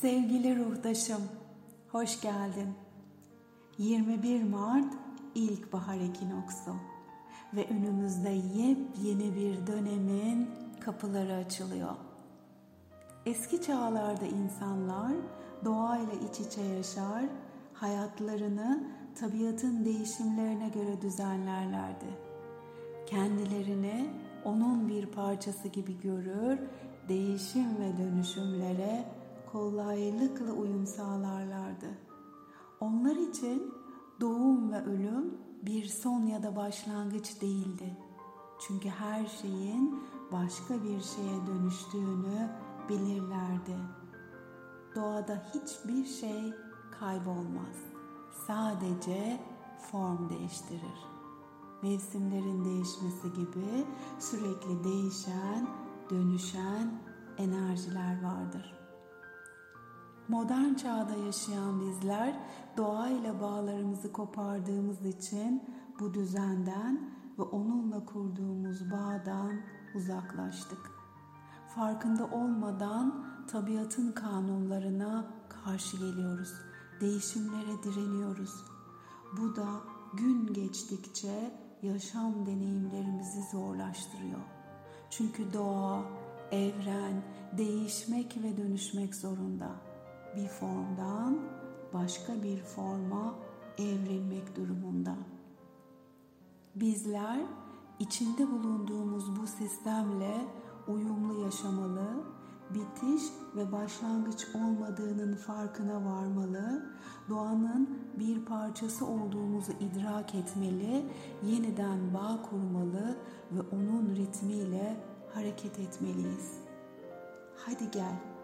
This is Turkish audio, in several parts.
Sevgili ruhtaşım, hoş geldin. 21 Mart ilkbahar ekinoksu ve önümüzde yepyeni bir dönemin kapıları açılıyor. Eski çağlarda insanlar doğayla iç içe yaşar, hayatlarını tabiatın değişimlerine göre düzenlerlerdi. Kendilerini onun bir parçası gibi görür, değişim ve dönüşümlere kolaylıkla uyum sağlarlardı. Onlar için doğum ve ölüm bir son ya da başlangıç değildi. Çünkü her şeyin başka bir şeye dönüştüğünü bilirlerdi. Doğada hiçbir şey kaybolmaz. Sadece form değiştirir. Mevsimlerin değişmesi gibi sürekli değişen, dönüşen enerjiler vardır. Modern çağda yaşayan bizler doğayla bağlarımızı kopardığımız için bu düzenden ve onunla kurduğumuz bağdan uzaklaştık. Farkında olmadan tabiatın kanunlarına karşı geliyoruz. Değişimlere direniyoruz. Bu da gün geçtikçe yaşam deneyimlerimizi zorlaştırıyor. Çünkü doğa, evren değişmek ve dönüşmek zorunda bir formdan başka bir forma evrilmek durumunda. Bizler içinde bulunduğumuz bu sistemle uyumlu yaşamalı, bitiş ve başlangıç olmadığının farkına varmalı, doğanın bir parçası olduğumuzu idrak etmeli, yeniden bağ kurmalı ve onun ritmiyle hareket etmeliyiz. Hadi gel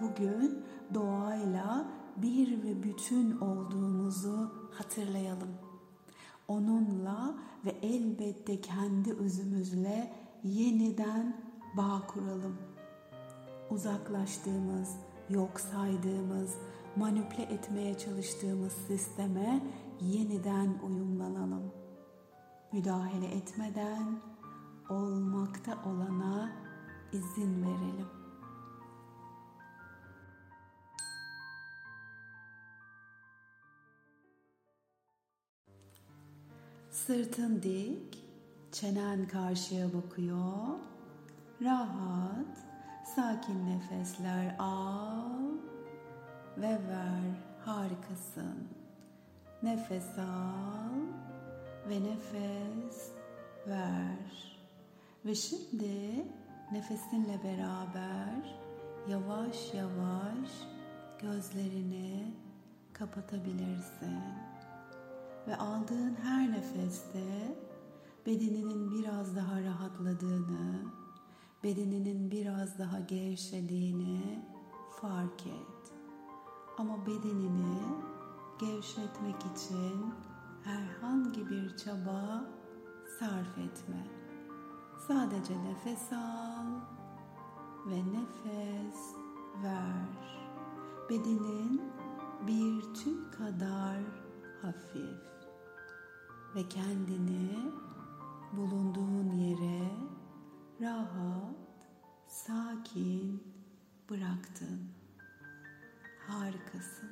Bugün doğayla bir ve bütün olduğumuzu hatırlayalım. Onunla ve elbette kendi özümüzle yeniden bağ kuralım. Uzaklaştığımız, yok saydığımız, manipüle etmeye çalıştığımız sisteme yeniden uyumlanalım. Müdahale etmeden olmakta olana izin verelim. Sırtın dik, çenen karşıya bakıyor. Rahat, sakin nefesler al ve ver. Harikasın. Nefes al ve nefes ver. Ve şimdi nefesinle beraber yavaş yavaş gözlerini kapatabilirsin ve aldığın her nefeste bedeninin biraz daha rahatladığını, bedeninin biraz daha gevşediğini fark et. Ama bedenini gevşetmek için herhangi bir çaba sarf etme. Sadece nefes al ve nefes ver. Bedenin bir tüy kadar hafif ve kendini bulunduğun yere rahat, sakin bıraktın. Harikasın.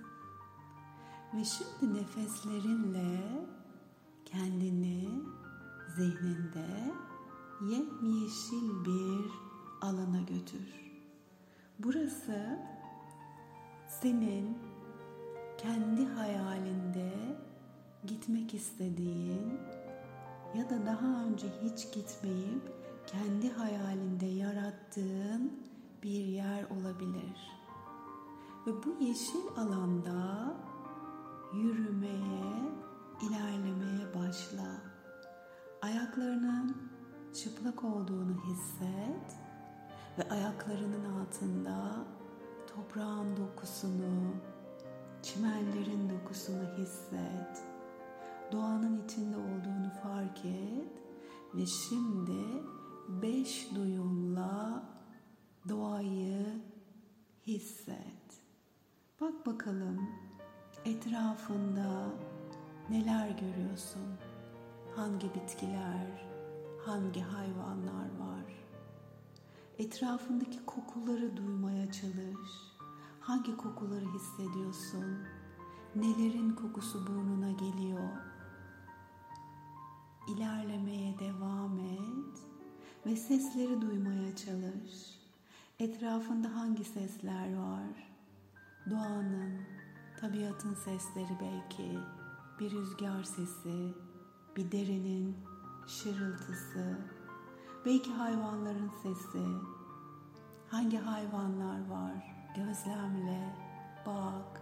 Ve şimdi nefeslerinle kendini zihninde yemyeşil bir alana götür. Burası senin kendi hayalinde gitmek istediğin ya da daha önce hiç gitmeyip kendi hayalinde yarattığın bir yer olabilir. Ve bu yeşil alanda yürümeye, ilerlemeye başla. Ayaklarının çıplak olduğunu hisset ve ayaklarının altında toprağın dokusunu, çimenlerin dokusunu hisset. Doğanın içinde olduğunu fark et ve şimdi beş duyumla doğayı hisset. Bak bakalım etrafında neler görüyorsun? Hangi bitkiler, hangi hayvanlar var? Etrafındaki kokuları duymaya çalış Hangi kokuları hissediyorsun? Nelerin kokusu burnuna geliyor? İlerlemeye devam et ve sesleri duymaya çalış. Etrafında hangi sesler var? Doğanın, tabiatın sesleri belki, bir rüzgar sesi, bir derenin şırıltısı, belki hayvanların sesi. Hangi hayvanlar var? Gözlemle, bak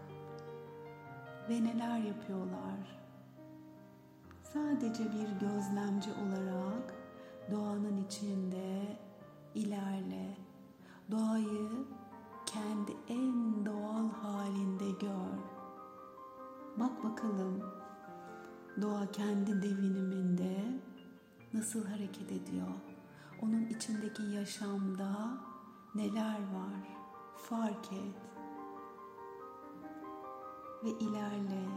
ve neler yapıyorlar. Sadece bir gözlemci olarak doğanın içinde ilerle. Doğayı kendi en doğal halinde gör. Bak bakalım doğa kendi deviniminde nasıl hareket ediyor? Onun içindeki yaşamda neler var? Fark et. Ve ilerle,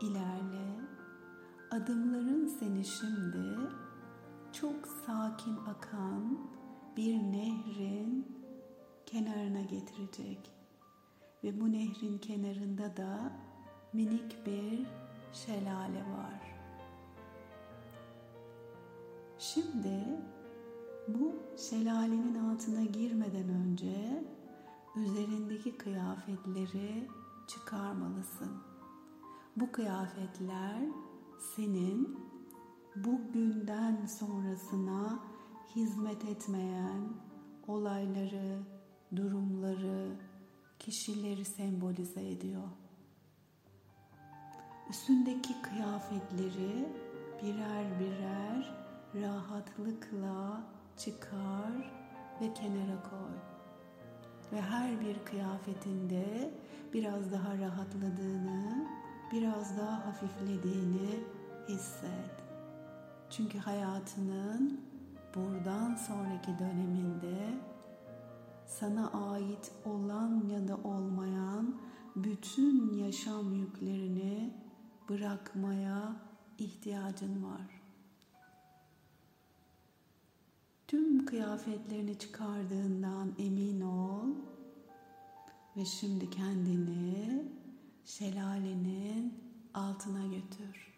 ilerle. Adımların seni şimdi çok sakin akan bir nehrin kenarına getirecek. Ve bu nehrin kenarında da minik bir şelale var. Şimdi bu şelalenin altına girmeden önce üzerindeki kıyafetleri çıkarmalısın. Bu kıyafetler senin bugünden sonrasına hizmet etmeyen olayları, durumları, kişileri sembolize ediyor. Üstündeki kıyafetleri birer birer rahatlıkla çıkar ve kenara koy. Ve her bir kıyafetinde biraz daha rahatladığını, biraz daha hafiflediğini hisset. Çünkü hayatının buradan sonraki döneminde sana ait olan ya da olmayan bütün yaşam yüklerini bırakmaya ihtiyacın var. Tüm kıyafetlerini çıkardığından emin ol ve şimdi kendini şelalenin altına götür.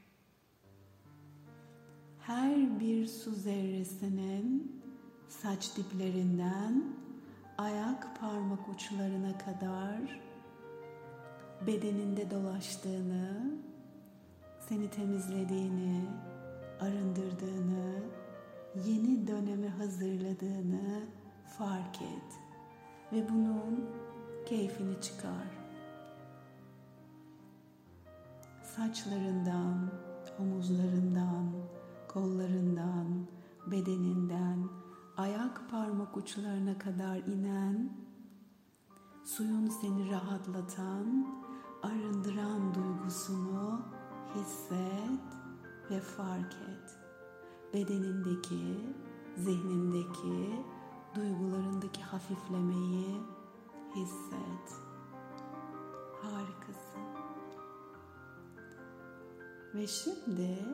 Her bir su zerresinin saç diplerinden ayak parmak uçlarına kadar bedeninde dolaştığını, seni temizlediğini, arındırdığını, yeni döneme hazırladığını fark et ve bunun keyfini çıkar. Saçlarından, omuzlarından, kollarından, bedeninden, ayak parmak uçlarına kadar inen, suyun seni rahatlatan, arındıran duygusunu hisset ve fark et. Bedenindeki, zihnindeki, duygularındaki hafiflemeyi hisset. Harikasın. Ve şimdi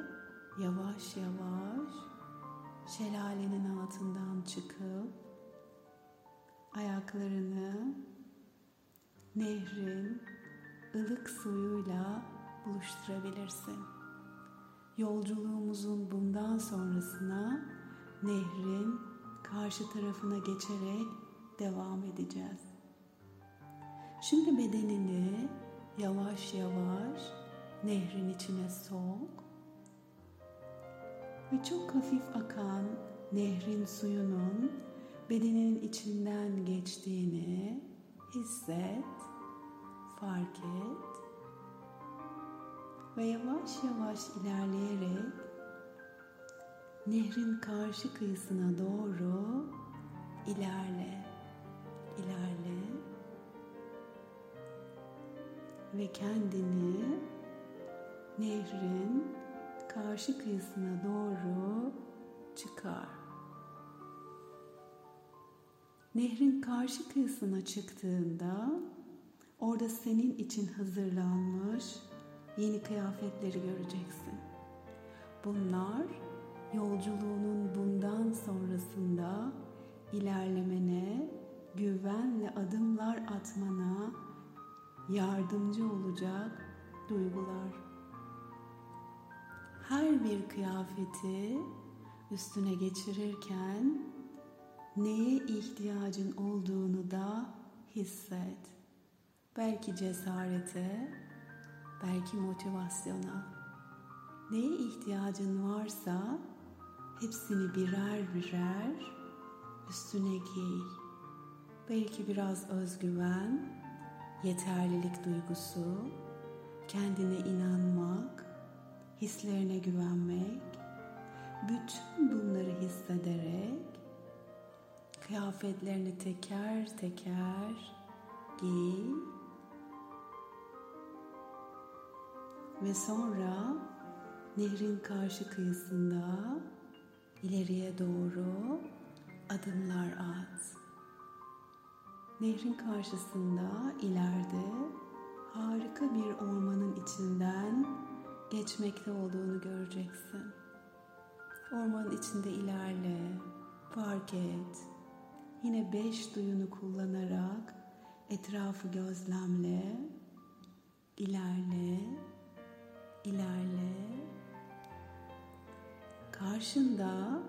yavaş yavaş şelalenin altından çıkıp ayaklarını nehrin ılık suyuyla buluşturabilirsin. Yolculuğumuzun bundan sonrasına nehrin karşı tarafına geçerek devam edeceğiz. Şimdi bedenini yavaş yavaş nehrin içine sok ve çok hafif akan nehrin suyunun bedeninin içinden geçtiğini hisset, fark et ve yavaş yavaş ilerleyerek nehrin karşı kıyısına doğru ilerle, ilerle ve kendini nehrin karşı kıyısına doğru çıkar. Nehrin karşı kıyısına çıktığında orada senin için hazırlanmış yeni kıyafetleri göreceksin. Bunlar yolculuğunun bundan sonrasında ilerlemene, güvenle adımlar atmana yardımcı olacak duygular. Her bir kıyafeti üstüne geçirirken neye ihtiyacın olduğunu da hisset. Belki cesarete, belki motivasyona. Neye ihtiyacın varsa hepsini birer birer üstüne giy. Belki biraz özgüven, yeterlilik duygusu, kendine inanmak, hislerine güvenmek, bütün bunları hissederek kıyafetlerini teker teker giy ve sonra nehrin karşı kıyısında ileriye doğru adımlar at. Nehrin karşısında ileride harika bir ormanın içinden geçmekte olduğunu göreceksin. Ormanın içinde ilerle, fark et. Yine beş duyunu kullanarak etrafı gözlemle, ilerle, ilerle. Karşında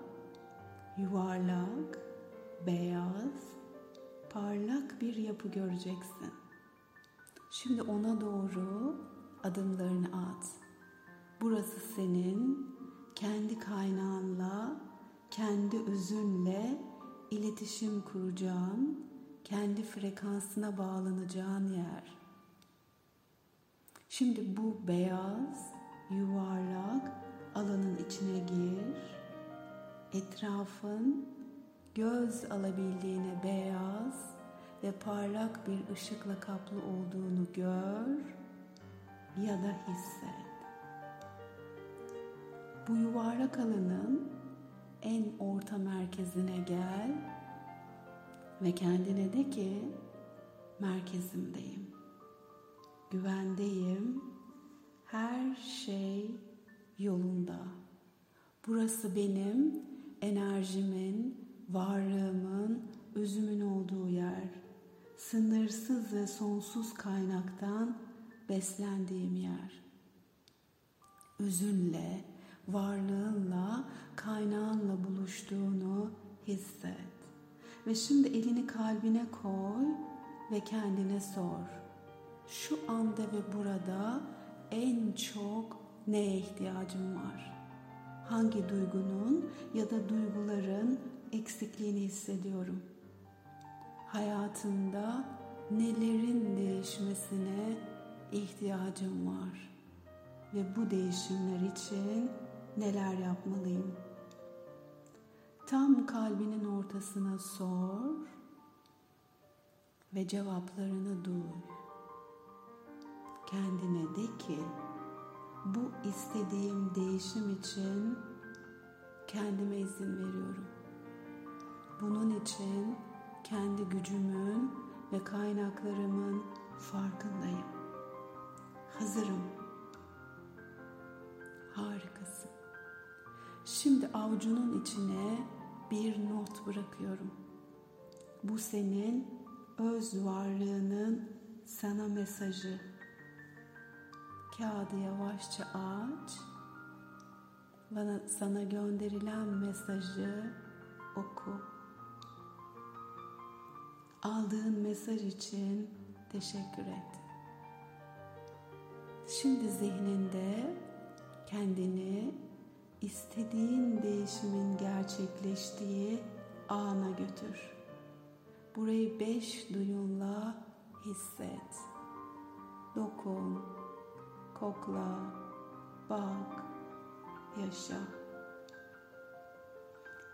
yuvarlak, beyaz, parlak bir yapı göreceksin. Şimdi ona doğru adımlarını at. Burası senin kendi kaynağınla, kendi özünle iletişim kuracağın, kendi frekansına bağlanacağın yer. Şimdi bu beyaz, yuvarlak alanın içine gir. Etrafın göz alabildiğine beyaz ve parlak bir ışıkla kaplı olduğunu gör ya da hisset. Bu yuvarlak alanın en orta merkezine gel ve kendine de ki merkezimdeyim. Güvendeyim. Her şey yolunda. Burası benim enerjimin, varlığımın, özümün olduğu yer. Sınırsız ve sonsuz kaynaktan beslendiğim yer. Özünle, varlığınla, kaynağınla buluştuğunu hisset. Ve şimdi elini kalbine koy ve kendine sor. Şu anda ve burada en çok neye ihtiyacım var? Hangi duygunun ya da duyguların eksikliğini hissediyorum? Hayatımda nelerin değişmesine ihtiyacım var? Ve bu değişimler için neler yapmalıyım? Tam kalbinin ortasına sor ve cevaplarını duy. Kendine de ki bu istediğim değişim için kendime izin veriyorum. Bunun için kendi gücümün ve kaynaklarımın farkındayım. Hazırım. Harikasın. Şimdi avucunun içine bir not bırakıyorum. Bu senin öz varlığının sana mesajı. Kağıdı yavaşça aç. Bana sana gönderilen mesajı oku. Aldığın mesaj için teşekkür et. Şimdi zihninde kendini istediğin değişimin gerçekleştiği ana götür. Burayı beş duyunla hisset. Dokun, kokla, bak, yaşa.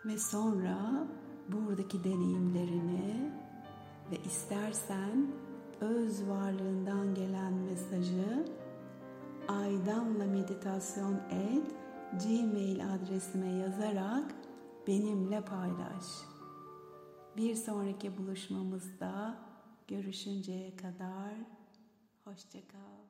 Ve sonra buradaki deneyimlerini ve istersen öz varlığından gelen mesajı aydanla meditasyon et gmail adresime yazarak benimle paylaş. Bir sonraki buluşmamızda görüşünceye kadar hoşçakal.